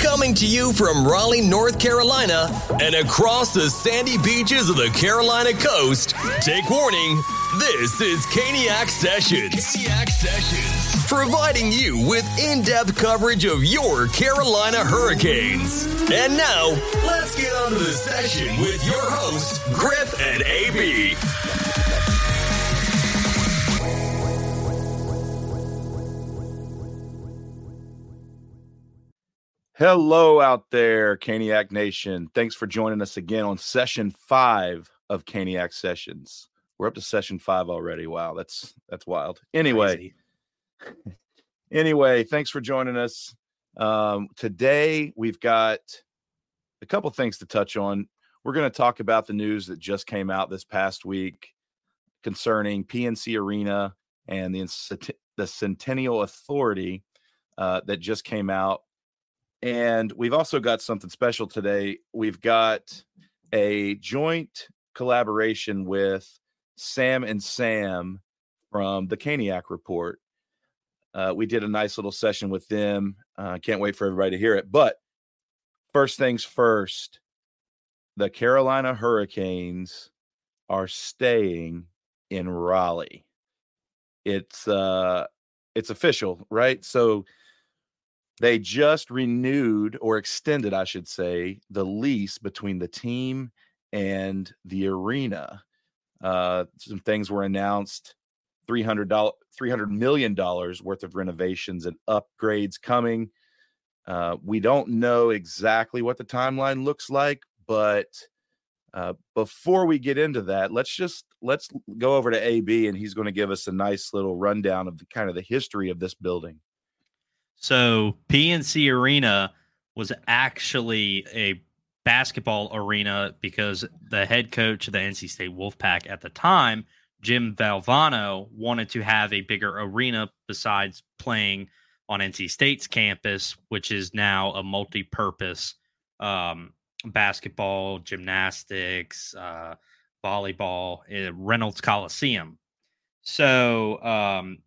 Coming to you from Raleigh, North Carolina, and across the sandy beaches of the Carolina coast, take warning, this is Caniac Sessions. Caniac Sessions. Providing you with in depth coverage of your Carolina Hurricanes. And now, let's get on to the session with your hosts, Griff and AB. Hello out there, Caniac Nation. Thanks for joining us again on session five of Caniac Sessions. We're up to session five already. Wow, that's that's wild. Anyway, anyway, thanks for joining us. Um, today we've got a couple things to touch on. We're going to talk about the news that just came out this past week concerning PNC Arena and the the Centennial Authority uh, that just came out and we've also got something special today. We've got a joint collaboration with Sam and Sam from the Caniac Report. Uh, we did a nice little session with them. I uh, can't wait for everybody to hear it. But first things first, the Carolina Hurricanes are staying in Raleigh. It's uh it's official, right? So they just renewed or extended, I should say, the lease between the team and the arena. Uh, some things were announced $300, $300 million worth of renovations and upgrades coming. Uh, we don't know exactly what the timeline looks like, but uh, before we get into that, let's just let's go over to AB and he's going to give us a nice little rundown of the kind of the history of this building. So PNC Arena was actually a basketball arena because the head coach of the NC State Wolfpack at the time, Jim Valvano, wanted to have a bigger arena besides playing on NC State's campus, which is now a multi-purpose um, basketball, gymnastics, uh, volleyball, uh, Reynolds Coliseum. So um,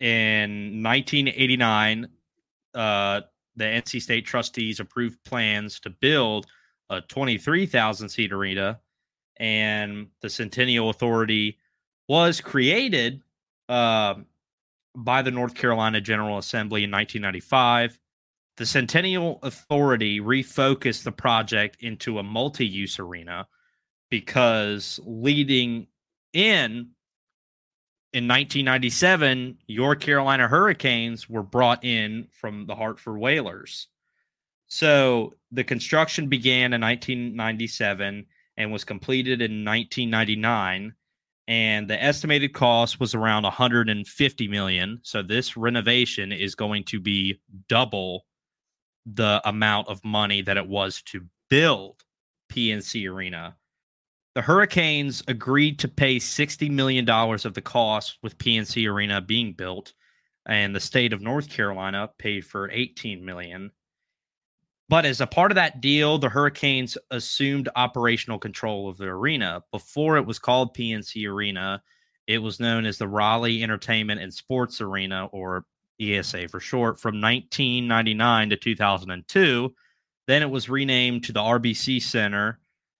in 1989, uh, the NC State trustees approved plans to build a 23,000 seat arena, and the Centennial Authority was created uh, by the North Carolina General Assembly in 1995. The Centennial Authority refocused the project into a multi use arena because leading in in 1997, your Carolina Hurricanes were brought in from the Hartford Whalers. So the construction began in 1997 and was completed in 1999 and the estimated cost was around 150 million so this renovation is going to be double the amount of money that it was to build PNC Arena the Hurricanes agreed to pay $60 million of the cost with PNC Arena being built, and the state of North Carolina paid for 18 million. But as a part of that deal, the Hurricanes assumed operational control of the arena. Before it was called PNC Arena, it was known as the Raleigh Entertainment and Sports Arena, or ESA for short, from 1999 to 2002. Then it was renamed to the RBC Center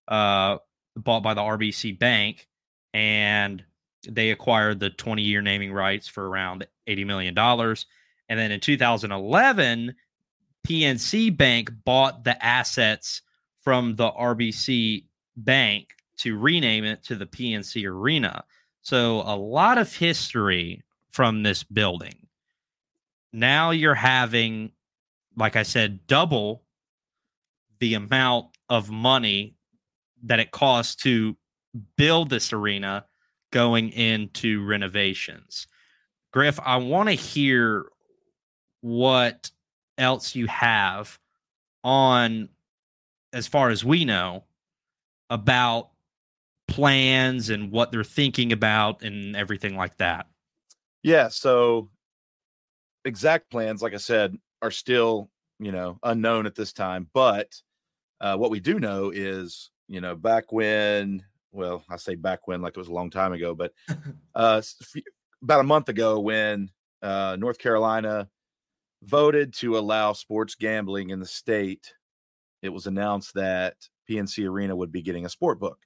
uh, bought by the RBC Bank, and they acquired the 20 year naming rights for around $80 million. And then in 2011, PNC Bank bought the assets from the RBC Bank to rename it to the PNC Arena. So a lot of history from this building. Now you're having, like I said, double the amount of money that it costs to build this arena going into renovations. Griff, I want to hear what else you have on, as far as we know, about plans and what they're thinking about and everything like that. Yeah. So, exact plans, like I said, are still, you know, unknown at this time. But uh, what we do know is you know, back when, well, I say back when like it was a long time ago, but uh, about a month ago when uh, North Carolina voted to allow sports gambling in the state, it was announced that PNC Arena would be getting a sport book.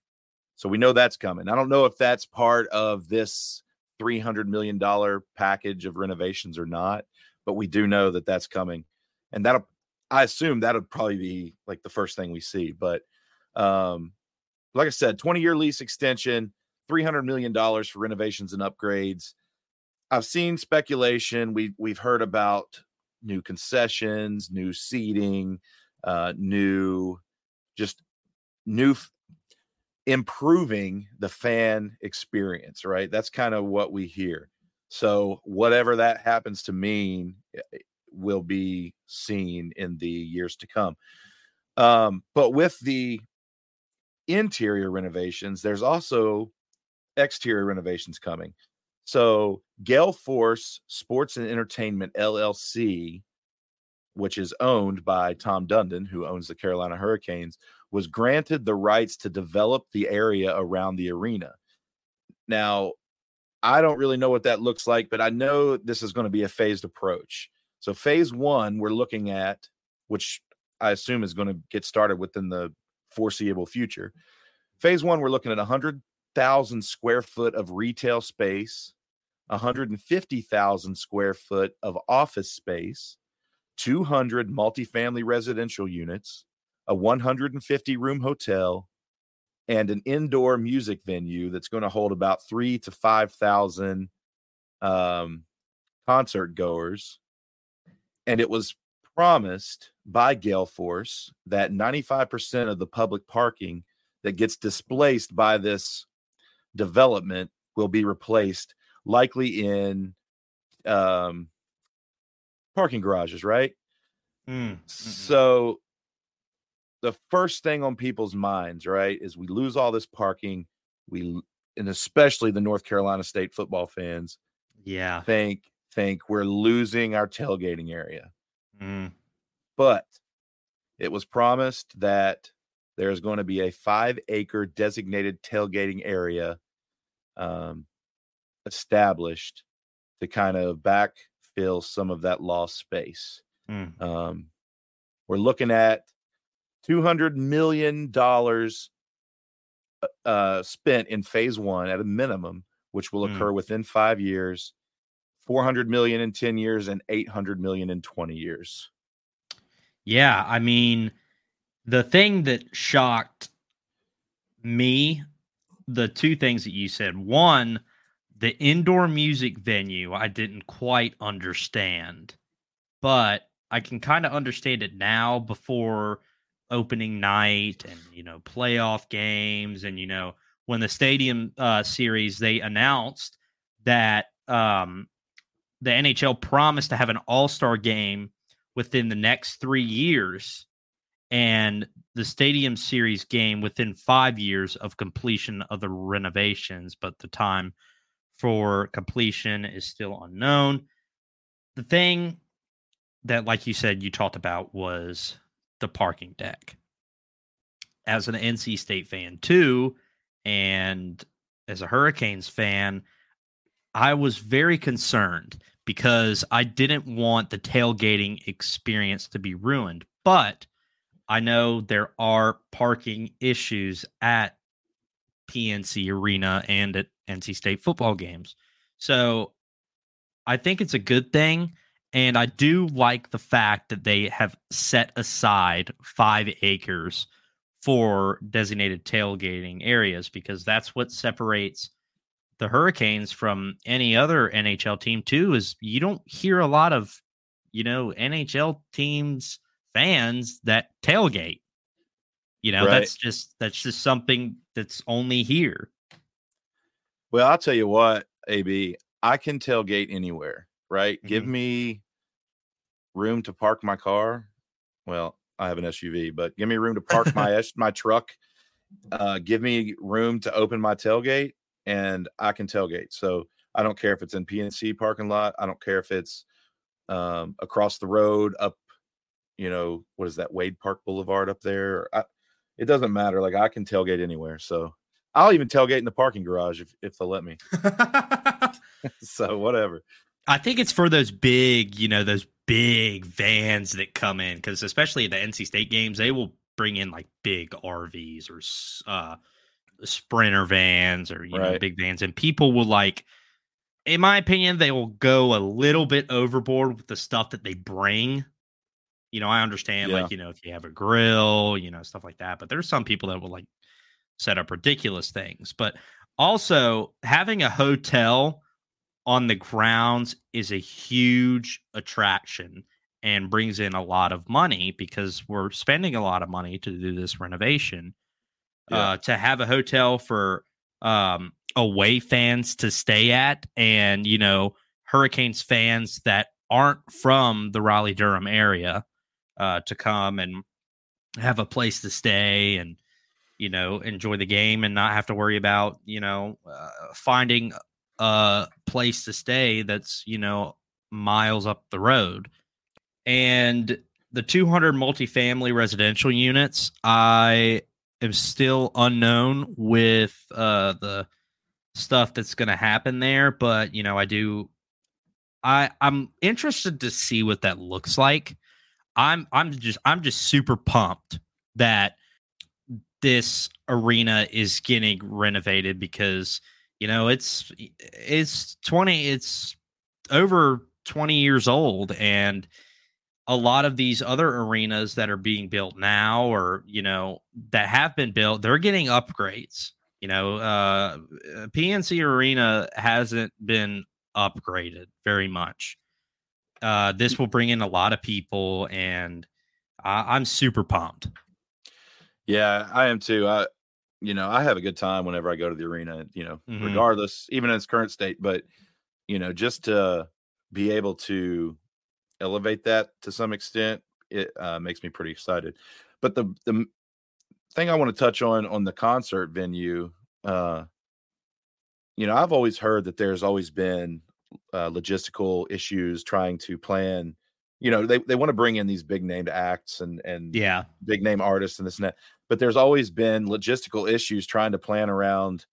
So we know that's coming. I don't know if that's part of this $300 million package of renovations or not, but we do know that that's coming. And that'll, I assume that'll probably be like the first thing we see. But um, like I said, 20 year lease extension, $300 million for renovations and upgrades. I've seen speculation. We we've heard about new concessions, new seating, uh, new just new f- improving the fan experience, right? That's kind of what we hear. So whatever that happens to mean eh, eh, will be seen in the years to come. Um, but with the interior renovations, there's also exterior renovations coming. So Gale Force Sports and Entertainment LLC, which is owned by Tom Dundon, who owns the Carolina Hurricanes, was granted the rights to develop the area around the arena. Now, I don't really know what that looks like, but I know this is going to be a phased approach. So, phase one, we're looking at, which I assume is going to get started within the foreseeable future. Phase one, we're looking at 100,000 square foot of retail space, 150,000 square foot of office space, 200 multifamily residential units, a 150 room hotel, and an indoor music venue that's going to hold about three to 5,000 um, concert goers. And it was promised by Gale Force that 95% of the public parking that gets displaced by this development will be replaced, likely in um, parking garages, right? Mm. So the first thing on people's minds, right, is we lose all this parking. We and especially the North Carolina State football fans Yeah. think think we're losing our tailgating area. Mm. But it was promised that there's going to be a five acre designated tailgating area um, established to kind of backfill some of that lost space. Mm. Um, we're looking at $200 million uh, spent in phase one at a minimum, which will Mm. occur within five years, 400 million in 10 years, and 800 million in 20 years. Yeah, I mean, the thing that shocked me, the two things that you said. One, the indoor music venue, I didn't quite understand, but I can kind of understand it now before opening night and, you know, playoff games. And, you know, when the stadium uh, series, they announced that um, the NHL promised to have an all star game within the next three years and the stadium series game within five years of completion of the renovations but the time for completion is still unknown. The thing that like you said you talked about was the parking deck. As an nc state fan too and as a hurricanes fan i was very concerned because I didn't want the tailgating experience to be ruined. But I know there are parking issues at PNC Arena and at NC State football games. So I think it's a good thing. And I do like the fact that they have set aside five acres for designated tailgating areas because that's what separates the Hurricanes from any other NHL team too is you don't hear a lot of you know NHL teams fans that tailgate. You know, Right. that's just that's just something that's only here. Well, I'll tell you what, AB, I can tailgate anywhere, right? Give Mhm. me room to park my car. Well, I have an SUV, but give me room to park my my truck. Uh, give me room to open my tailgate, and I can tailgate. So I don't care if it's in PNC parking lot. I don't care if it's um, across the road up, you know, what is that Wade Park Boulevard up there? I, it doesn't matter. Like I can tailgate anywhere. So I'll even tailgate in the parking garage if if they'll let me. so whatever. I think it's for those big, you know, those big vans that come in because especially at the NC State games, they will bring in like big RVs or uh, sprinter vans or you right. know big vans, and people will like. In my opinion, they will go a little bit overboard with the stuff that they bring. You know, I understand yeah. like you know if you have a grill, you know stuff like that, but there's some people that will like set up ridiculous things. But also having a hotel on the grounds is a huge attraction and brings in a lot of money because we're spending a lot of money to do this renovation. Yeah. Uh, to have a hotel for um, away fans to stay at, and you know, Hurricanes fans that aren't from the Raleigh Durham area uh, to come and have a place to stay and you know enjoy the game and not have to worry about you know uh, finding a place to stay that's you know miles up the road and the 200 multifamily residential units i am still unknown with uh the stuff that's going to happen there but you know i do i i'm interested to see what that looks like. I'm i'm just i'm just super pumped that this arena is getting renovated because you know it's it's 20 it's over 20 years old and a lot of these other arenas that are being built now or you know that have been built they're getting upgrades you know uh pnc arena hasn't been upgraded very much uh this will bring in a lot of people and I, i'm super pumped yeah i am too i you know, I have a good time whenever I go to the arena, you know, mm-hmm. regardless, even in its current state. But, you know, just to be able to elevate that to some extent, it uh, makes me pretty excited. But the the thing I want to touch on on the concert venue, uh, you know, I've always heard that there's always been uh, logistical issues trying to plan. You know, they, they want to bring in these big named acts and and yeah, big name artists and this and that but there's always been logistical issues trying to plan around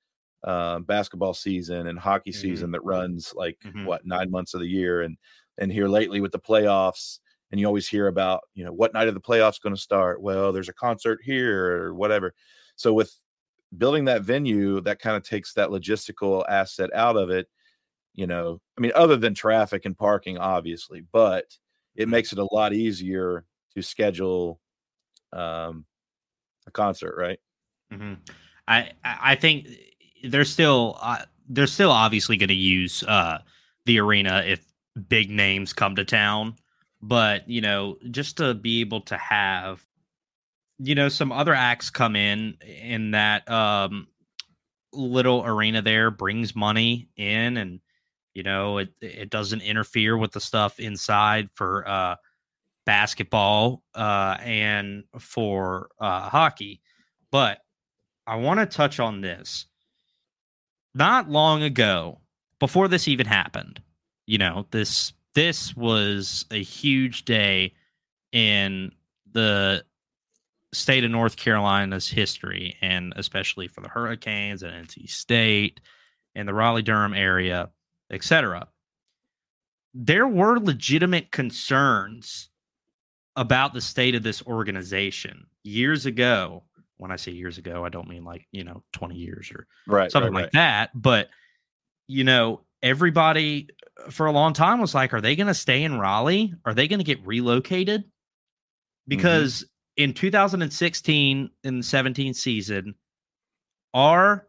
uh, basketball season and hockey mm-hmm. season that runs like mm-hmm. what nine months of the year and and here lately with the playoffs and you always hear about you know what night of the playoffs going to start well there's a concert here or whatever so with building that venue that kind of takes that logistical asset out of it you know i mean other than traffic and parking obviously but it mm-hmm. makes it a lot easier to schedule um, a concert, right? Mm-hmm. I I think they're still uh, they're still obviously going to use uh, the arena if big names come to town, but you know just to be able to have you know some other acts come in in that um, little arena there brings money in and you know it it doesn't interfere with the stuff inside for uh basketball uh, and for uh, hockey. But I want to touch on this. Not long ago, before this even happened, you know, this this was a huge day in the state of North Carolina's history, and especially for the Hurricanes and NC State and the Raleigh Durham area, etc. There were legitimate concerns about the state of this organization years ago. When I say years ago, I don't mean like, you know, 20 years or right, something right, like right. that. But, you know, everybody for a long time was like, are they going to stay in Raleigh? Are they going to get relocated? Mm-hmm. Because mm-hmm. in 2016, in the 17 season, our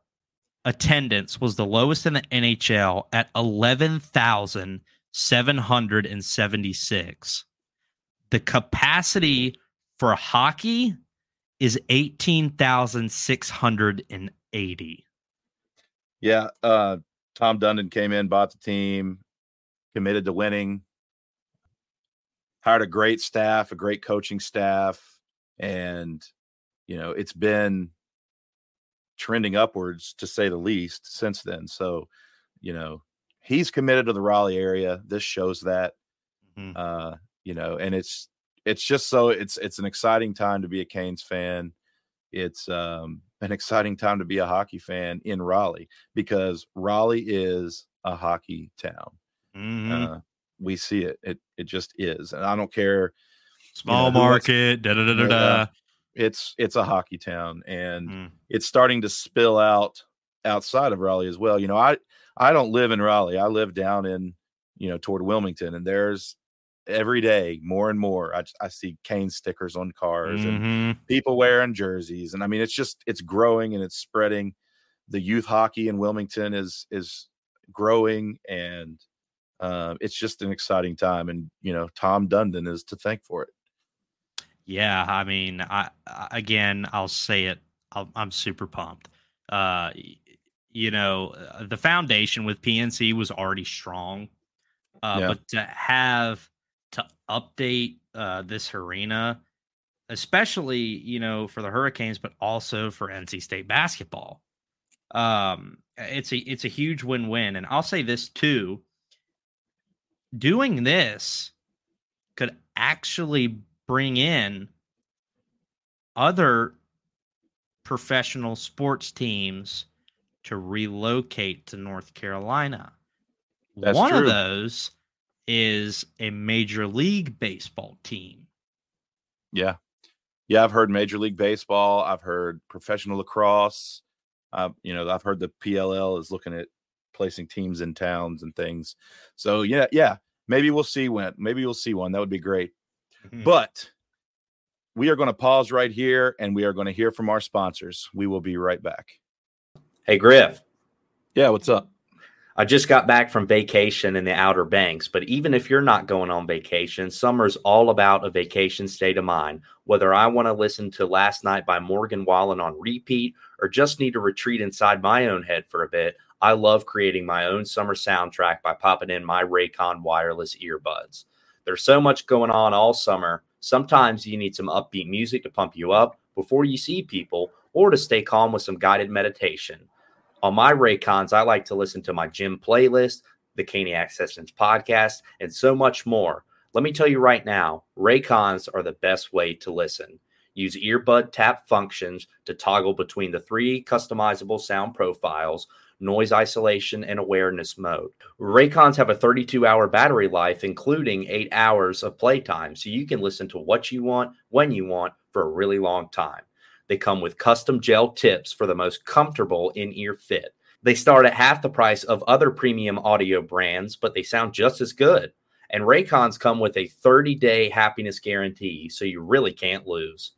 attendance was the lowest in the NHL at 11,776 the capacity for hockey is 18,680. Yeah. Uh, Tom Dundon came in, bought the team, committed to winning, hired a great staff, a great coaching staff. And, you know, it's been trending upwards to say the least since then. So, you know, he's committed to the Raleigh area. This shows that. Mm-hmm. Uh, you know, and it's it's just so it's it's an exciting time to be a Canes fan. It's um, an exciting time to be a hockey fan in Raleigh because Raleigh is a hockey town. Mhm. Uh, we see it. It it just is, and I don't care. Small who wants- market. Da da da da da. It's it's a hockey town, and Mm. it's starting to spill out outside of Raleigh as well. You know, I I don't live in Raleigh. I live down in you know toward Wilmington, and there's every day more and more. I I see cane stickers on cars and Mhm. people wearing jerseys, and I mean it's just it's growing and it's spreading. The youth hockey in Wilmington is is growing, and uh, it's just an exciting time. And you know, Tom Dundon is to thank for it. Yeah, I mean, I, I again, I'll say it. I'll, I'm super pumped. Uh, you know, uh, the foundation with PNC was already strong, uh, Yeah. but to have to update uh, this arena, especially you know for the Hurricanes, but also for NC State basketball, um, it's a it's a huge win win. And I'll say this too: doing this could actually bring in other professional sports teams to relocate to North Carolina. That's One of those is a major league baseball team. Yeah. Yeah, I've heard Major League Baseball. I've heard professional lacrosse. Uh, you know, I've heard the PLL is looking at placing teams in towns and things. So yeah, yeah, maybe we'll see when. Maybe we'll see one. That would be great. Hmm. But we are going to pause right here and we are going to hear from our sponsors. We will be right back. Hey, Griff, Yeah, what's up? I just got back from vacation in the Outer Banks, but even if you're not going on vacation, summer's all about a vacation state of mind. Whether I want to listen to Last Night by Morgan Wallen on repeat or just need to retreat inside my own head for a bit, I love creating my own summer soundtrack by popping in my Raycon wireless earbuds. There's so much going on all summer. Sometimes you need some upbeat music to pump you up before you see people or to stay calm with some guided meditation. On my Raycons, I like to listen to my gym playlist, the Caniac Sessions podcast, and so much more. Let me tell you right now, Raycons are the best way to listen. Use earbud tap functions to toggle between the three customizable sound profiles, noise isolation, and awareness mode. Raycons have a 32 hour battery life, including eight hours of playtime, so you can listen to what you want, when you want, for a really long time. They come with custom gel tips for the most comfortable in ear fit. They start at half the price of other premium audio brands, but they sound just as good. And Raycons come with a 30 day happiness guarantee, so you really can't lose.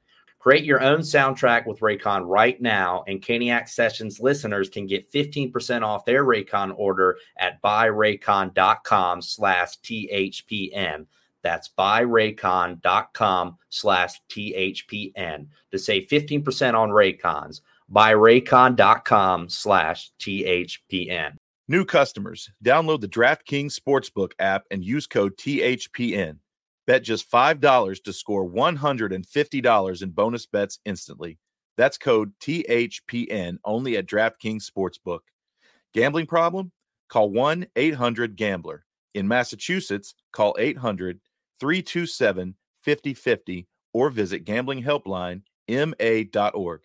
Create your own soundtrack with Raycon right now, and Caniac Sessions listeners can get 15% off their Raycon order at buyraycon.com slash THPN. That's buyraycon.com slash THPN to save 15% on Raycons. Buyraycon.com slash THPN. New customers, download the DraftKings Sportsbook app and use code THPN. Bet just $5 to score $150 in bonus bets instantly. That's code THPN only at DraftKings Sportsbook. Gambling problem? Call 1 800 Gambler. In Massachusetts, call 800 327 5050 or visit gamblinghelpline.ma.org.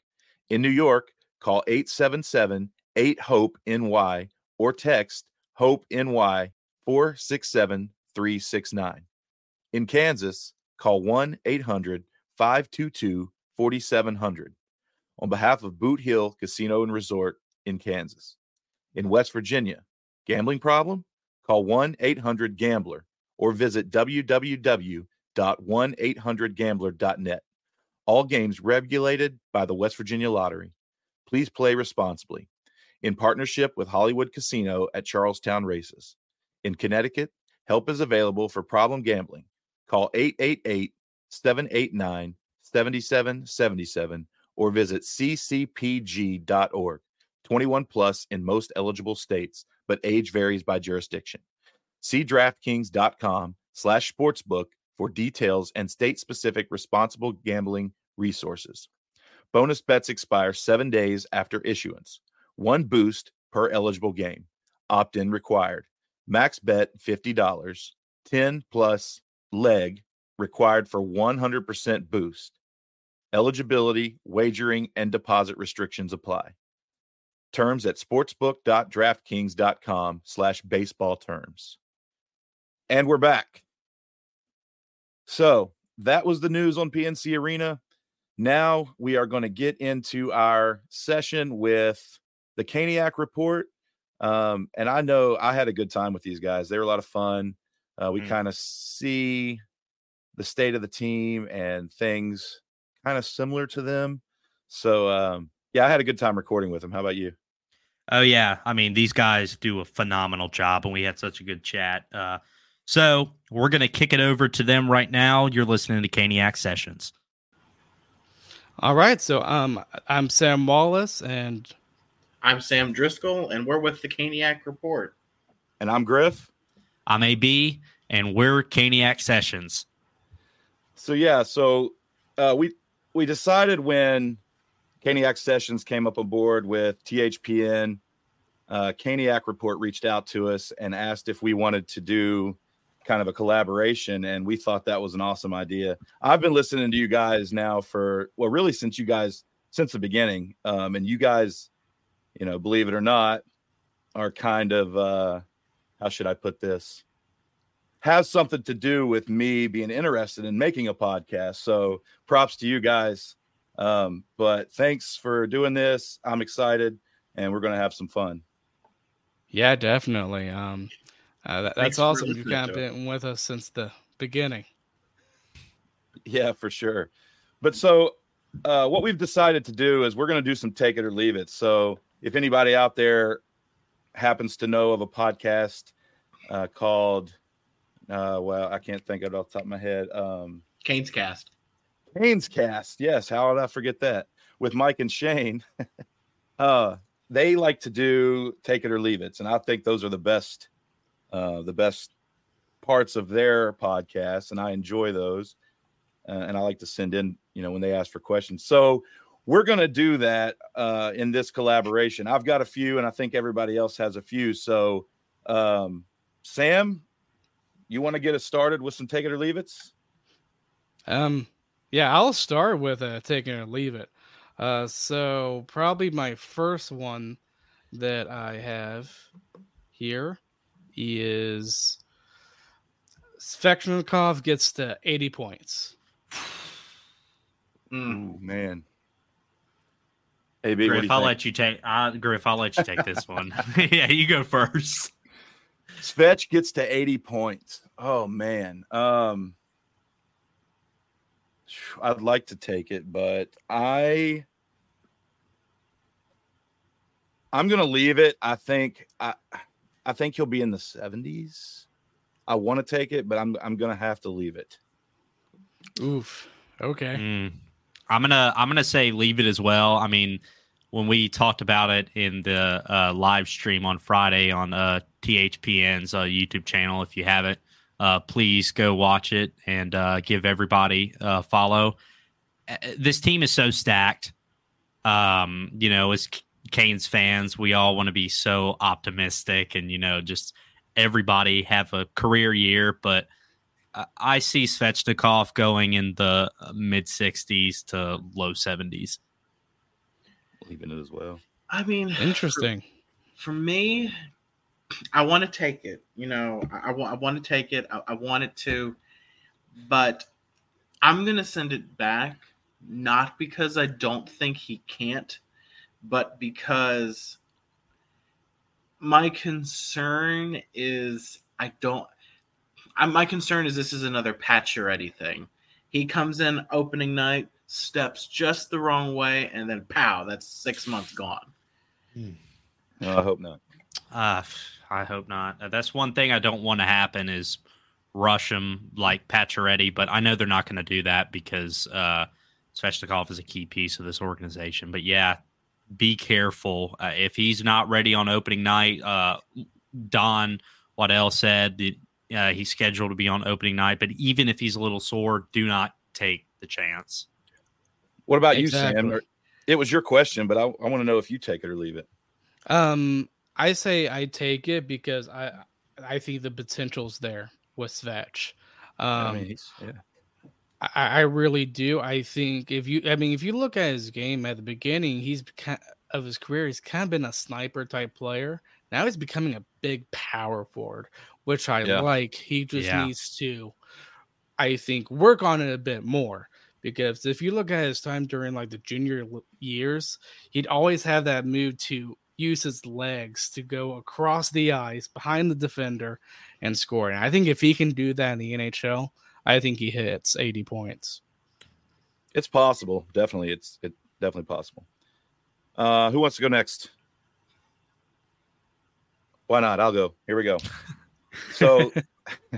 In New York, call 877 8 HOPE NY or text HOPE NY 467 369. In Kansas, call 1 800 522 4700 on behalf of Boot Hill Casino and Resort in Kansas. In West Virginia, gambling problem? Call 1 800 Gambler or visit www.1800gambler.net. All games regulated by the West Virginia Lottery. Please play responsibly. In partnership with Hollywood Casino at Charlestown Races. In Connecticut, help is available for problem gambling. Call 888 789 7777 or visit ccpg.org. 21 plus in most eligible states, but age varies by jurisdiction. See DraftKings.com slash sportsbook for details and state-specific responsible gambling resources. Bonus bets expire seven days after issuance. One boost per eligible game. Opt-in required. Max bet $50. 10 plus leg required for 100% boost. Eligibility, wagering, and deposit restrictions apply. Terms at sportsbook.draftkings.com slash baseball terms. And we're back. So that was the news on PNC Arena. Now we are going to get into our session with the Caniac report. Um, and I know I had a good time with these guys. They were a lot of fun. Uh, we Mm. kind of see the state of the team and things kind of similar to them. So, um, yeah, I had a good time recording with them. How about you? Oh yeah, I mean these guys do a phenomenal job, and we had such a good chat. Uh, so we're gonna kick it over to them right now. You're listening to Caniac Sessions. All right, so um, I'm Sam Wallace, and I'm Sam Driscoll, and we're with the Caniac Report. And I'm Griff. I'm AB, and we're Caniac Sessions. So yeah, so uh, we we decided when Caniac Sessions came up aboard with THPN, uh, Caniac Report reached out to us and asked if we wanted to do kind of a collaboration, and we thought that was an awesome idea. I've been listening to you guys now for well, really since you guys since the beginning, um, and you guys, you know, believe it or not, are kind of uh, how should I put this? Has something to do with me being interested in making a podcast. So props to you guys. Um, but thanks for doing this. I'm excited and we're going to have some fun. yeah, definitely. Um, uh, that, that's awesome. You've kind of been with us since the beginning. Yeah, for sure. But so uh, what we've decided to do is we're going to do some take it or leave it. So if anybody out there happens to know of a podcast uh, called, uh, well, I can't think of it off the top of my head. Um, Canes Cast. Haynes cast. Yes. How did I forget that? With Mike and Shane. uh, they like to do take it or leave it. And I think those are the best, uh, the best parts of their podcast. And I enjoy those. Uh, and I like to send in, you know, when they ask for questions. So we're going to do that uh, in this collaboration. I've got a few, and I think everybody else has a few. So, um, Sam, you want to get us started with some take it or leave it's? Um, yeah, I'll start with uh, it or leave it. Uh, so probably my first one that I have here is Svechnikov gets to 80 points. Mm. Ooh, man. Hey, B, Griff, I'll think? let you take. Uh, Griff, I'll let you take this one. yeah, you go first. Svetch gets to 80 points. Oh man. Um I'd like to take it, but I I'm gonna leave it. I think I I think he'll be in the 70s. I want to take it, but I'm I'm gonna have to leave it. Oof. Okay. Mm. I'm gonna I'm gonna say leave it as well. I mean, when we talked about it in the uh, live stream on Friday on uh, THPN's uh, YouTube channel, if you haven't, uh, please go watch it and uh, give everybody a follow. Uh, This team is so stacked. Um, you know, as Canes fans, we all want to be so optimistic and you know just everybody have a career year, but I see Svechnikov going in the mid 60s to low 70s. Leaving it as well. I mean, Interesting. For, for me, I want to take it. You know, I, I, wa- I want to take it. I, I want it to, but I'm going to send it back, not because I don't think he can't, but because my concern is I don't. I, my concern is this is another Pacioretty thing. He comes in opening night, steps just the wrong way, and then pow, that's six months gone. No, I hope not. Uh, I hope not. Uh, That's one thing I don't want to happen is rush him like Pacioretty, but I know they're not going to do that because uh, Svechnikov is a key piece of this organization. But yeah, be careful. Uh, if he's not ready on opening night, uh, Don Waddell said that uh, he's scheduled to be on opening night, but even if he's a little sore, do not take the chance. What about you, Sam? It was your question, but I, I want to know if you take it or leave it. Um, I say I take it because I I think the potential's there with Svetch. Um, I mean, yeah. I, I really do. I think if you, I mean, if you look at his game at the beginning, he's kind of his career, he's kind of been a sniper type player. Now he's becoming a big power forward, which I Yeah. like. He just Yeah. needs to, I think, work on it a bit more. Because if you look at his time during like the junior years, he'd always have that move to use his legs to go across the ice behind the defender and score. And I think if he can do that in the NHL, I think he hits 80 points. It's possible. Definitely. It's it definitely possible. Uh who wants to go next? Why not? I'll go. Here we go. So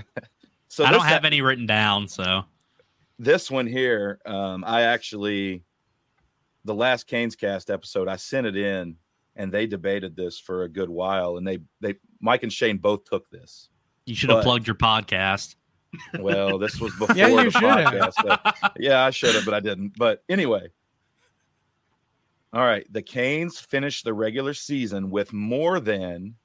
so I don't this- have any written down, so this one here, um, I actually the last Canes cast episode, I sent it in and they debated this for a good while and they they Mike and Shane both took this. you should have plugged your podcast. Well, this was before Yeah, you the should podcast. so- yeah, I should have, but I didn't. But anyway. All right. The Canes finished the regular season with more than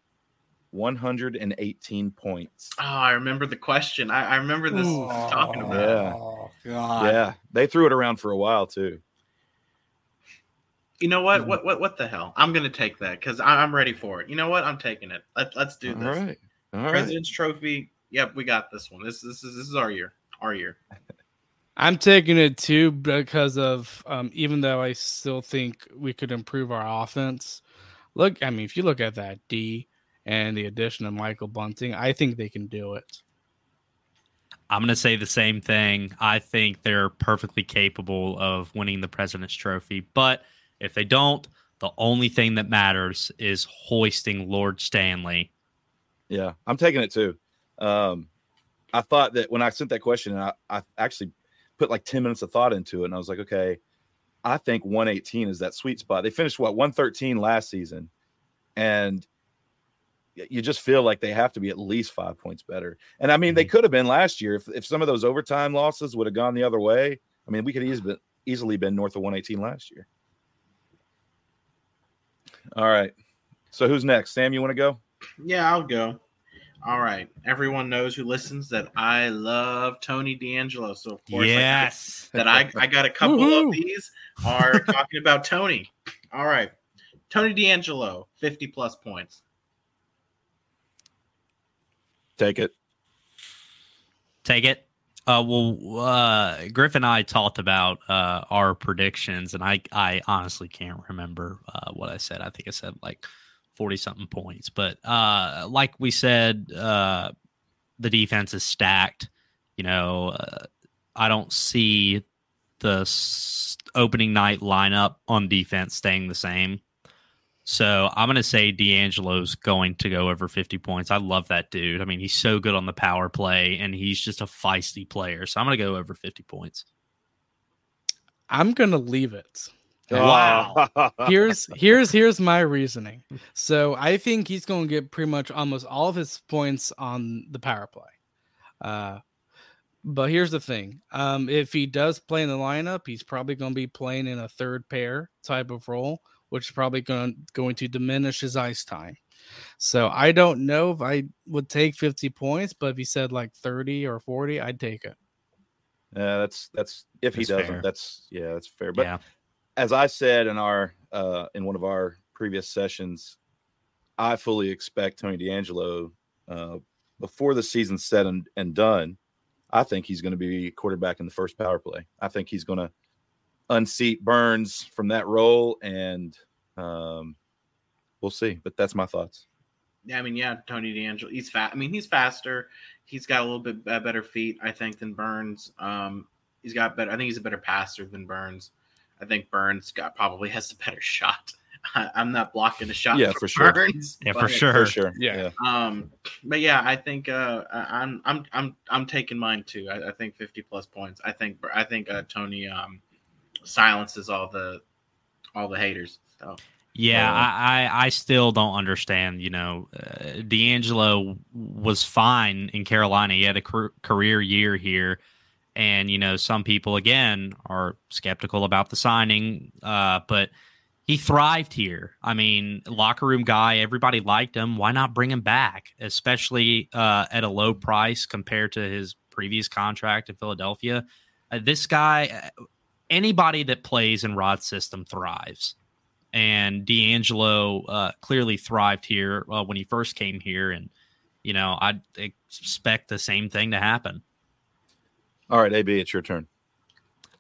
118 points. Oh, I remember the question. I, I remember this Ooh. talking about. Yeah. Oh, God. Yeah. They threw it around for a while too. You know what? Mm-hmm. What? What? What the hell? I'm gonna take that because I'm ready for it. You know what? I'm taking it. Let, let's do All this. right. All right. President's Trophy. Yep, we got this one. This this is this is our year. Our year. I'm taking it too because of um, even though I still think we could improve our offense. Look, I mean, if you look at that D and the addition of Michael Bunting, I think they can do it. I'm going to say the same thing. I think they're perfectly capable of winning the President's Trophy. But if they don't, the only thing that matters is hoisting Lord Stanley. Yeah, I'm taking it too. Um, I thought that when I sent that question, I, I actually put like 10 minutes of thought into it, and I was like, okay, I think 118 is that sweet spot. They finished what 113 last season, and y- you just feel like they have to be at least five points better. And I mean, they mm-hmm. could have been last year if, if some of those overtime losses would have gone the other way. I mean, we could easily been, easily been north of 118 last year. All right. So who's next? Sam, you want to go? Yeah, I'll go. All right. Everyone knows who listens that I love Tony DeAngelo. So of course, I yes. that I, I got a couple Woohoo. of these are talking about Tony. All right. Tony DeAngelo, 50 plus points. Take it. Take it. Uh, well, uh, Griff and I talked about uh, our predictions, and I, I honestly can't remember uh, what I said. I think I said like 40 something points. But uh, like we said, uh, the defense is stacked. You know, uh, I don't see the s- opening night lineup on defense staying the same. So I'm going to say DeAngelo's going to go over 50 points. I love that dude. I mean, he's so good on the power play, and he's just a feisty player. So I'm going to go over 50 points. I'm gonna leave it. Wow. here's here's here's my reasoning. So I think he's going to get pretty much almost all of his points on the power play. Uh, but here's the thing: um, if he does play in the lineup, he's probably going to be playing in a third pair type of role, which is probably going going to diminish his ice time. So I don't know if I would take 50 points, but if he said like 30 or 40, I'd take it. Yeah, that's that's if he doesn't. fair. That's yeah, that's fair. But yeah. as I said in our uh in one of our previous sessions, I fully expect Tony DeAngelo uh before the season's said and, and done. I think he's going to be quarterback in the first power play. I think he's going to unseat Burns from that role, and um, we'll see. But that's my thoughts. Yeah, I mean, yeah, Tony DeAngelo, he's fast. I mean, he's faster. He's got a little bit uh, better feet, I think, than Burns. Um, he's got better. I think he's a better passer than Burns. I think Burns got probably has the better shot. I, I'm not blocking a shot. Yeah, for for sure. Burns, Yeah, for sure. For sure. Yeah. Um, but yeah, I think uh, I- I'm I'm I'm I'm taking mine too. I, I think 50 plus points. I think I think uh, Tony um silences all the all the haters. So Yeah, Uh, I, I I still don't understand. You know, uh, DeAngelo was fine in Carolina. He had a car- career year here, and you know, some people again are skeptical about the signing, uh, but he thrived here. I mean, locker room guy, everybody liked him. Why not bring him back, especially uh, at a low price compared to his previous contract in Philadelphia? Uh, this guy, uh, anybody that plays in Rod's system thrives and DeAngelo uh, clearly thrived here uh, when he first came here, and you know, I'd expect the same thing to happen. All right, AB, it's your turn.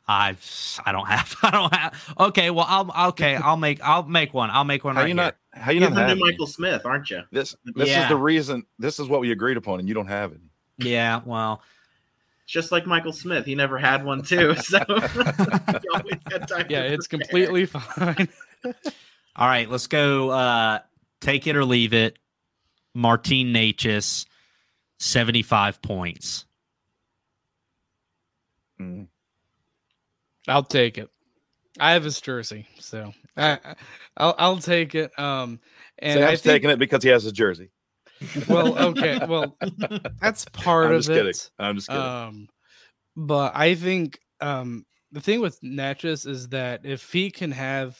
I've I don't have I don't have okay well I'll okay I'll make I'll make one I'll make one How right you here. not? How you You're not the have new any? Michael Smith, aren't you? This this is the reason. This is what we agreed upon, and you don't have it. yeah well It's just like Michael Smith. He never had one too. So he always had time Yeah, to it's completely fine. all right let's go uh take it or leave it Martin Necas 75 points Mm. I'll take it. I have his jersey, so I, I- I'll I'll take it. Um, and I Sam's think, taking it because he has his jersey. Well, okay, well, that's part of it. I'm of just it. kidding. I'm just kidding. Um, but I think um the thing with Necas is that if he can have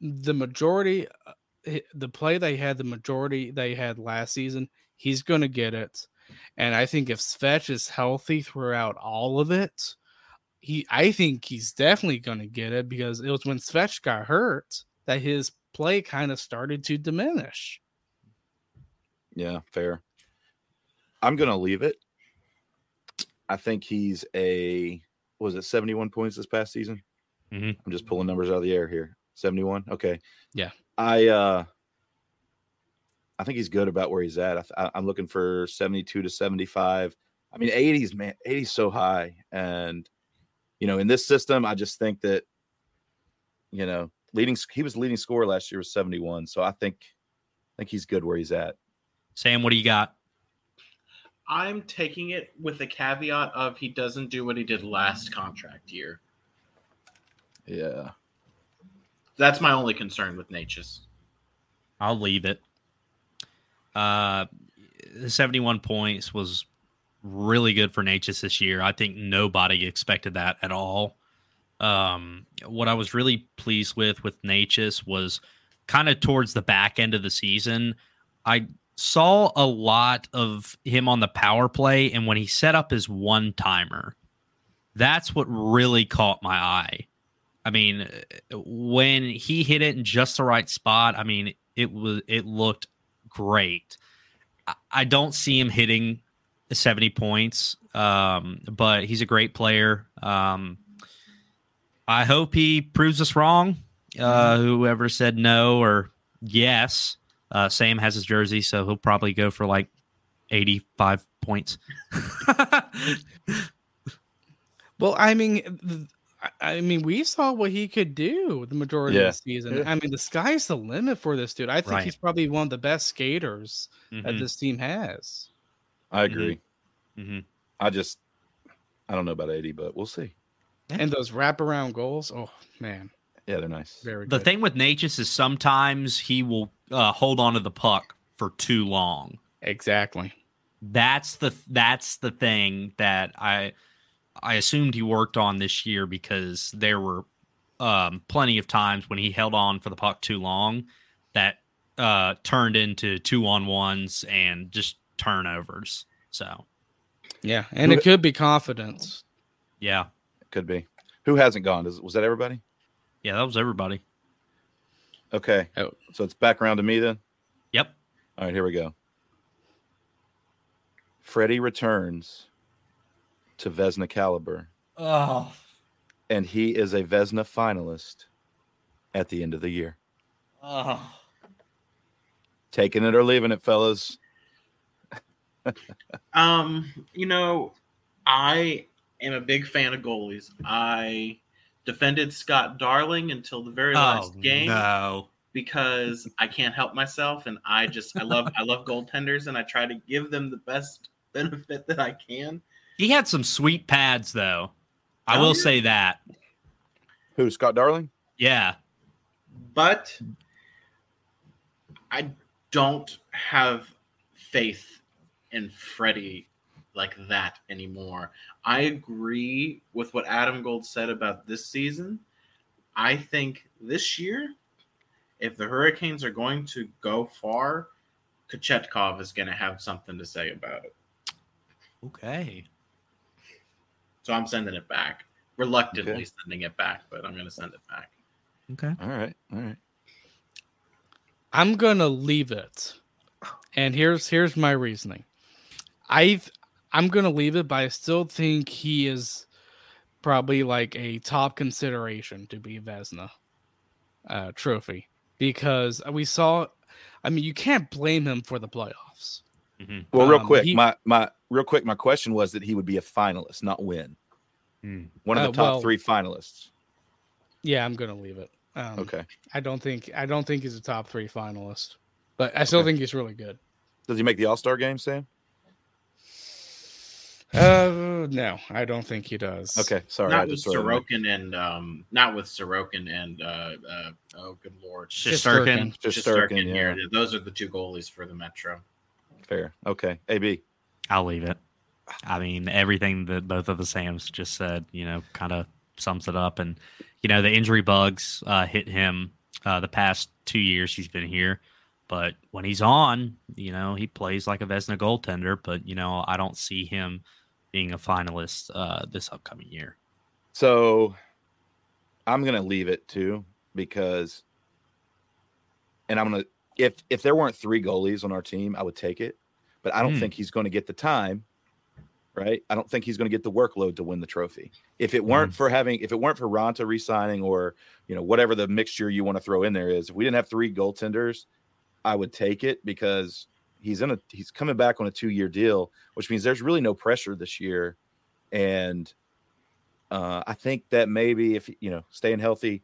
the majority, uh, the play they had, the majority they had last season, he's going to get it. And I think if Svech is healthy throughout all of it, he, I think he's definitely going to get it because it was when Svech got hurt that his play kind of started to diminish. Yeah, fair. I'm gonna leave it. I think he's a was it 71 points this past season. Mhm. I'm just pulling numbers out of the air here. 71. Okay. Yeah. I uh I think he's good about where he's at. I- I'm looking for 72 to 75. I mean, 80s, man, 80s so high, and you know, in this system, I just think that you know, leading he was leading scorer last year was 71. So I think I think he's good where he's at. Sam what do you got I'm taking it with the caveat of he doesn't do what he did last contract year. Yeah. That's my only concern with Necas. I'll leave it. Uh, the 71 points was really good for Necas this year. I think nobody expected that at all. Um, what I was really pleased with with Necas was kind of towards the back end of the season. I saw a lot of him on the power play, and when he set up his one timer, that's what really caught my eye. I mean, when he hit it in just the right spot, I mean, it was it looked great. I, I don't see him hitting 70 points, um, but he's a great player. Um, I hope he proves us wrong. Uh, whoever said no or yes, uh, Sam has his jersey, so he'll probably go for like 85 points. Well, I mean, I- I mean, we saw what he could do the majority Yeah. of the season. Yeah. I mean, the sky's the limit for this dude. I think Right. he's probably one of the best skaters that Mhm, this team has. I agree. mhm. I just I don't know about 80, but we'll see. And those wraparound goals, oh man, Yeah, they're nice. very The good. thing with Necas is sometimes he will uh, hold on to the puck for too long. exactly. that's the that's the thing that I I assumed he worked on this year because there were um, plenty of times when he held on for the puck too long that uh, turned into two on ones and just turnovers. So Yeah, and Who- it could be confidence. yeah, Could be. Who hasn't gone? Is, was that everybody? Yeah, that was everybody. Okay. Oh. So it's back around to me then. Yep. All right, here we go. Freddie returns to Vezina caliber, Oh, and he is a Vezina finalist at the end of the year. oh. Taking it or leaving it, fellas. Um, you know, I am a big fan of goalies. I defended Scott Darling until the very oh, last Oh, game no. because I can't help myself and I just I love I love goaltenders and I try to give them the best benefit that I can. He had some sweet pads though. I Oh, will yeah. say that. Who? Scott Darling? Yeah. But I don't have faith in Freddie like that anymore. I agree with what Adam Gold said about this season. I think this year, if the Hurricanes are going to go far, Kochetkov is going to have something to say about it. Okay. So I'm sending it back. Reluctantly Okay. sending it back, but I'm going to send it back. Okay. All right. All right. I'm gonna leave it. And here's here's my reasoning. I I'm gonna leave it, but I still think he is probably like a top consideration to be Vezina uh, trophy because we saw. I mean, you can't blame him for the playoffs. Mhm. Well, real Um, quick, he- my my real quick, my question was that he would be a finalist, not win. Hmm. One of the Uh, top well- three finalists. Yeah, I'm gonna leave it. Um, Okay. I don't think I don't think he's a top three finalist, but I still Okay. think he's really good. Does he make the All Star game, Sam? Uh, no, I don't think he does. Okay, sorry. I not with just throw it in there. Sorokin and um, not with Sorokin and uh, uh, oh, good lord, Shesterkin. Just Shesterkin Sturkin, yeah. here. Those are the two goalies for the Metro. Fair. Okay. AB. I'll leave it. I mean, everything that both of the Sams just said, you know, kind of sums it up. And, you know, the injury bugs uh, hit him uh, the past two years he's been here. But when he's on, you know, he plays like a Vezina goaltender. But, you know, I don't see him being a finalist uh, this upcoming year. So I'm gonna leave it too because, and I'm gonna if if there weren't three goalies on our team, I would take it, but I don't Hmm. think he's going to get the time. Right, I don't think he's going to get the workload to win the trophy. If it weren't for having, if it weren't for Raanta resigning or you know whatever the mixture you want to throw in there is, if we didn't have three goaltenders, I would take it because he's in a he's coming back on a two year deal, which means there's really no pressure this year, and uh, I think that maybe if you know staying healthy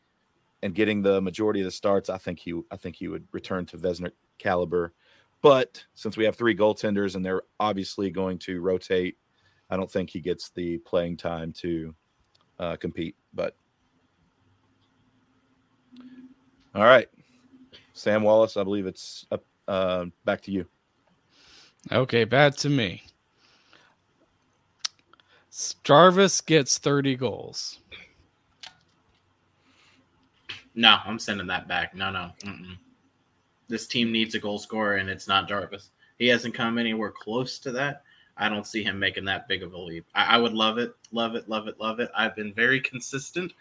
and getting the majority of the starts, I think he I think he would return to Vezina caliber. But since we have three goaltenders and they're obviously going to rotate, I don't think he gets the playing time to uh, compete. But all right, Sam Wallace, I believe it's up uh, back to you. Okay, bad to me. Jarvis gets 30 goals. No, I'm sending that back. No, no. Mm-mm. This team needs a goal scorer, and it's not Jarvis. He hasn't come anywhere close to that. I don't see him making that big of a leap. I, I would love it, love it, love it, love it. I've been very consistent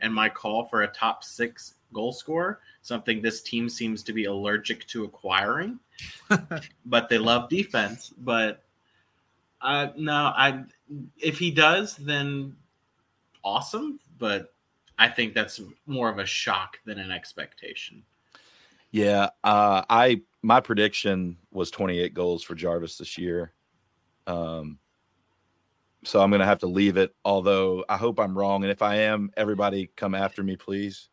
in my call for a top six goal scorer, something this team seems to be allergic to acquiring. but they love defense. But uh, no, I if he does, then awesome. But I think that's more of a shock than an expectation. Yeah, uh, I my prediction was 28 goals for Jarvis this year. Um, so I'm gonna have to leave it. Although I hope I'm wrong, and if I am, everybody come after me, please.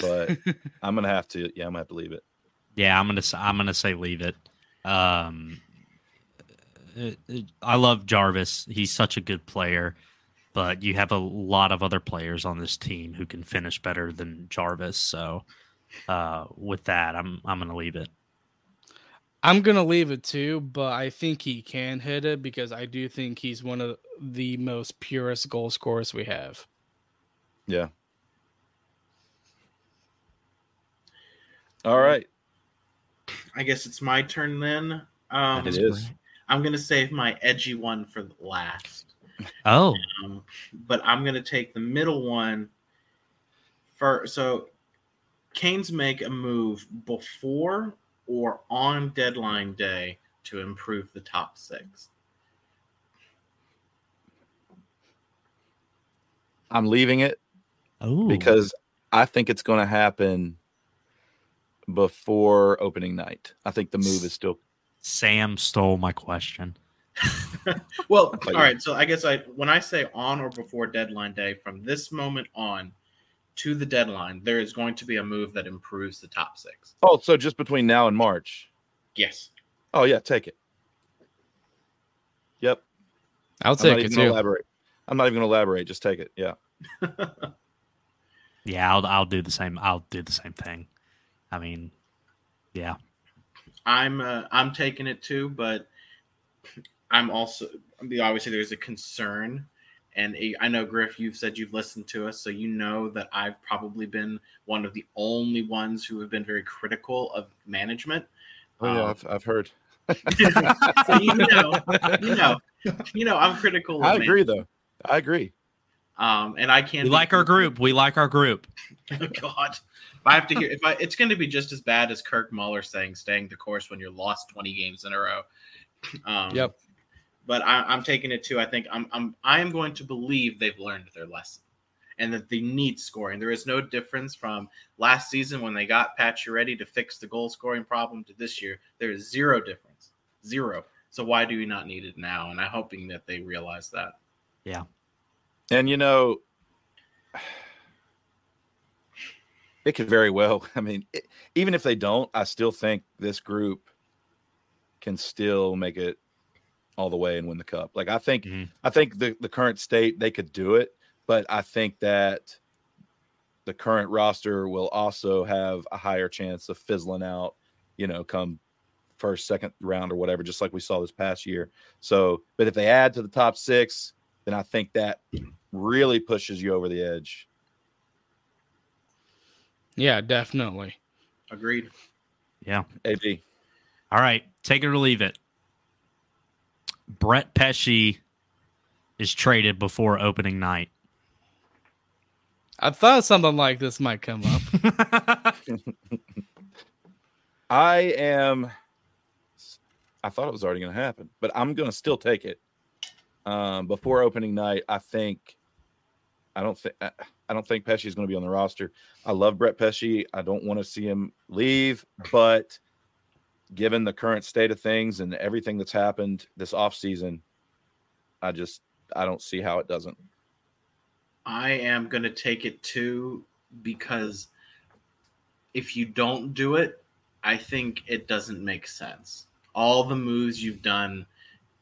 But I'm gonna have to. Yeah, I'm gonna have to leave it. Yeah, I'm gonna s- I'm gonna say leave it. Um, it- it- I love Jarvis. He's such a good player, but you have a lot of other players on this team who can finish better than Jarvis. So, uh, with that, I'm I'm gonna leave it. I'm going to leave it too, but I think he can hit it because I do think he's one of the most purest goal scorers we have. Yeah. All right. I guess it's my turn then. Um, It is. I'm gonna save my edgy one for last, Oh, um, but I'm gonna take the middle one first. So, Canes make a move before or on deadline day to improve the top six. I'm leaving it oh, because I think it's going to happen before opening night. I think the move is still. Sam stole my question. Well, all right. So I guess I when I say on or before deadline day, from this moment on to the deadline, there is going to be a move that improves the top six. Oh, so just between now and March. Yes. Oh yeah, take it. Yep. I'll I'm not take it even gonna too. elaborate. I'm not even going to elaborate. Just take it. Yeah. Yeah, I'll I'll do the same. I'll do the same thing. I mean, yeah, I'm uh, I'm taking it too, but I'm also obviously there's a concern, and a- I know Griff, you've said you've listened to us, so you know that I've probably been one of the only ones who have been very critical of management. Oh yeah, Um, I've, I've heard. so you know, you know, you know, I'm critical. Of I management. agree though. I agree. Um, and I can't. we like our group. We like our group. Oh God, if I have to hear if I, it's going to be just as bad as Kirk Muller saying "staying the course" when you're lost 20 games in a row. Um, Yep. But I, I'm taking it too. I think I'm I'm I am going to believe they've learned their lesson, and that they need scoring. There is no difference from last season when they got Pacioretty to fix the goal scoring problem to this year. There is zero difference, zero. So why do we not need it now? And I'm hoping that they realize that. And you know, it could very well. I mean, it, even if they don't, I still think this group can still make it all the way and win the cup. Like I think, Mhm. I think the the current state they could do it, but I think that the current roster will also have a higher chance of fizzling out. You know, come first, second round or whatever, just like we saw this past year. So, but if they add to the top six, then I think that really pushes you over the edge. Yeah, definitely. Agreed. Yeah. AB. All right, take it or leave it. Brett Pesce is traded before opening night. I thought something like this might come up. I am. I thought it was already going to happen, but I'm going to still take it. Um, before opening night, I think. I don't think. I don't think Pesce is going to be on the roster. I love Brett Pesce. I don't want to see him leave, but given the current state of things and everything that's happened this offseason, I just I don't see how it doesn't. I am going to take it too because if you don't do it, I think it doesn't make sense. All the moves you've done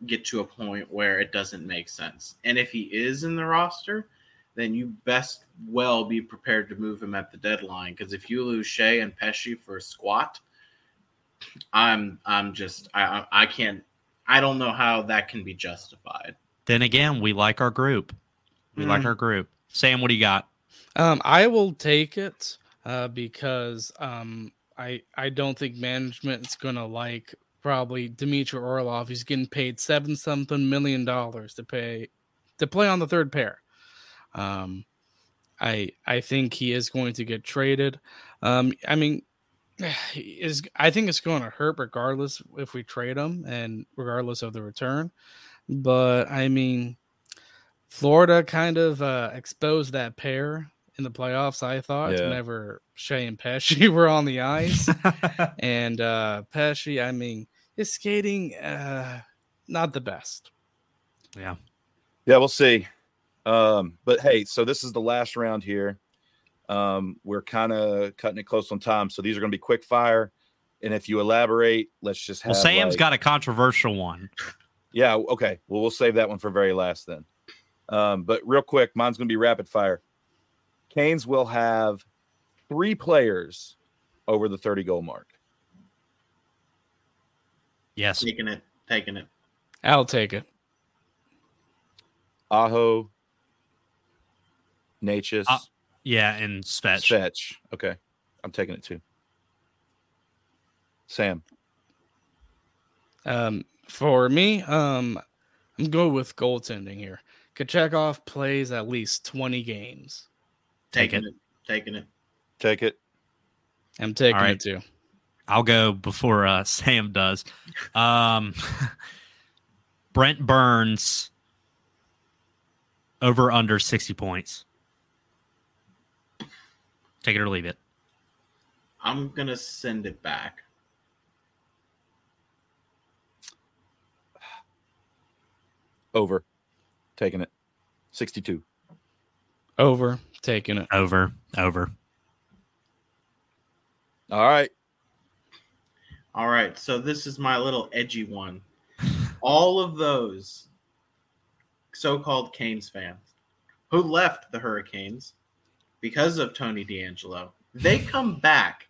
get to a point where it doesn't make sense. And if he is in the roster, then you best well be prepared to move him at the deadline because if you lose Skjei and Pesce for a squat, I'm I'm just I I I can't I don't know how that can be justified. then again, we like our group. We like Mm. our group. Sam, what do you got? Um, I will take it uh, because um, I I don't think management's gonna like probably Dmitry Orlov. He's getting paid seven something million dollars to pay to play on the third pair. Um, I I think he is going to get traded. Um, I mean, is I think it's going to hurt regardless if we trade him and regardless of the return. But I mean, Florida kind of uh, exposed that pair in the playoffs. I thought Yeah. whenever Skjei and Pesce were on the ice, and uh, Pesce, I mean, his skating uh, not the best. yeah. Yeah, we'll see. Um, but hey, so this is the last round here. Um, we're kind of cutting it close on time, so these are going to be quick fire. And if you elaborate, let's just have. Well, Sam's like- got a controversial one. Yeah, okay. Well, we'll save that one for very last then. Um, but real quick, mine's going to be rapid fire. Canes will have three players over the 30 goal mark. Yes. Taking it, taking it. I'll take it. Aho, Necas, Uh, Yeah, and Svech. Svech. Okay. I'm taking it too. Sam. Um, for me, um, I'm going with goaltending here. Kochetkov plays at least 20 games. Take Taking it. Taking it. Take it. I'm taking All right. it too. I'll go before uh, Sam does. Um, Brent Burns over under 60 points. Take it or leave it. I'm gonna send it back. Over. Taking it. 62. Over, taking it. Over, over. All right. All right, so this is my little edgy one. All of those so-called Canes fans who left the Hurricanes because of Tony DeAngelo, they come back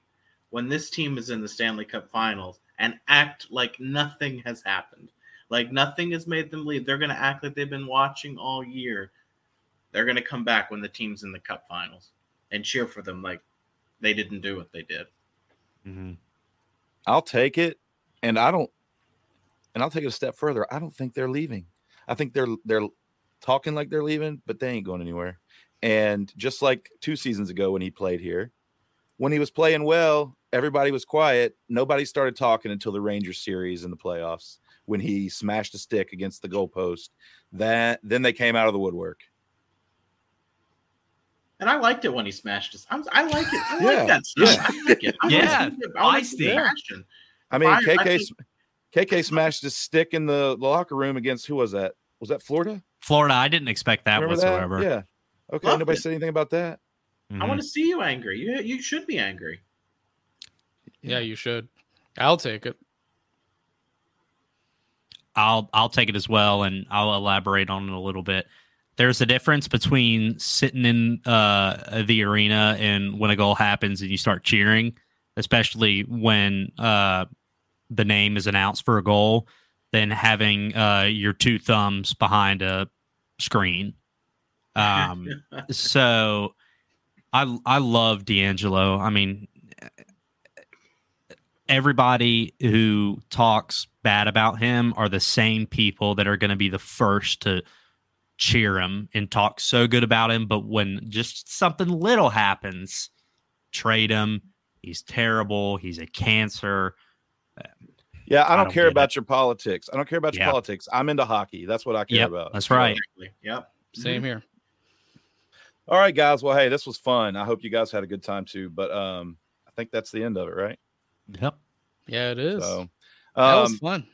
when this team is in the Stanley Cup Finals and act like nothing has happened. Like nothing has made them leave. They're going to act like they've been watching all year. They're going to come back when the team's in the Cup Finals and cheer for them like they didn't do what they did. Mhm. I'll take it. And I don't and I'll take it a step further. I don't think they're leaving. I think they're they're talking like they're leaving, but they ain't going anywhere. And just like two seasons ago when he played here, when he was playing well, everybody was quiet. Nobody started talking until the Rangers series in the playoffs when he smashed a stick against the goalpost. That then they came out of the woodwork. And I liked it when he smashed his. I'm, I like it. I Yeah, like that stuff. yeah. I like it. I Yeah, wanna see it. I wanna see the feisty. passion. I mean, Fire- I KK think- s- KK smashed his stick in the locker room against who was that? Was that Florida? Florida, I didn't expect that Remember whatsoever. Yeah. Okay. Loved nobody it. said anything about that. I Mhm. want to see you angry. You you should be angry. Yeah, you should. I'll take it. I'll I'll take it as well, and I'll elaborate on it a little bit. There's a difference between sitting in uh, the arena and when a goal happens and you start cheering, especially when uh, the name is announced for a goal, than having uh, your two thumbs behind a screen. Um, so I I love DeAngelo. I mean, everybody who talks bad about him are the same people that are going to be the first to cheer him and talk so good about him. But when just something little happens, trade him. He's terrible. He's a cancer. Yeah, I I don't, don't care get about your politics. I don't care about your Yeah. politics. I'm into hockey. That's what I care Yep, about. that's right. Yep. Same here. All right, guys. Well, hey, this was fun. I hope you guys had a good time too. But um, I think that's the end of it, right? Yep. Yeah, it is. So, that was um, fun.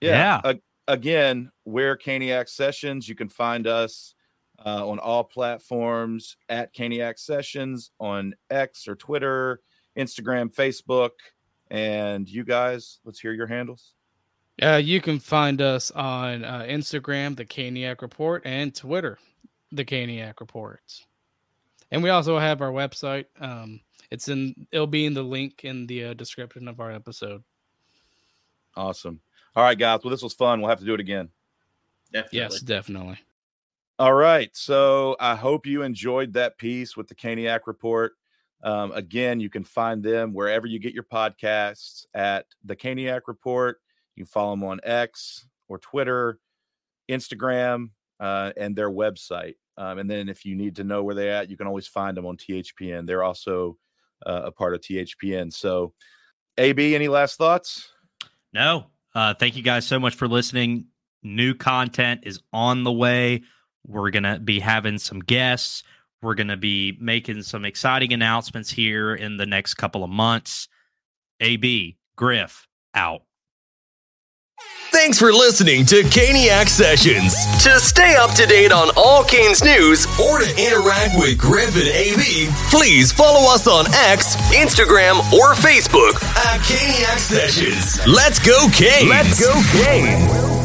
yeah. a- again, we're Caniac Sessions. You can find us uh, on all platforms at Caniac Sessions on X or Twitter, Instagram, Facebook. And you guys, let's hear your handles. Uh, you can find us on uh, Instagram, the Caniac Report, and Twitter, the Caniac Reports. And we also have our website. Um, it's in. It'll be in the link in the uh, description of our episode. Awesome. All right, guys. Well, this was fun. We'll have to do it again. Definitely. Yes, definitely. All right. So I hope you enjoyed that piece with the Caniac Report. Um, again, you can find them wherever you get your podcasts at the Caniac Report. You can follow them on X or Twitter, Instagram, uh, and their website. Um, and then if you need to know where they're at, you can always find them on THPN. They're also uh, a part of THPN. So, AB, any last thoughts? No. Uh, thank you guys so much for listening. New content is on the way. We're going to be having some guests. We're going to be making some exciting announcements here in the next couple of months. AB, Griff, out. Thanks for listening to Caniac Sessions. To stay up to date on all Canes news or to interact with Griff and AB, please follow us on X, Instagram, or Facebook at Caniac Sessions. Let's go, Canes! Let's go, Canes!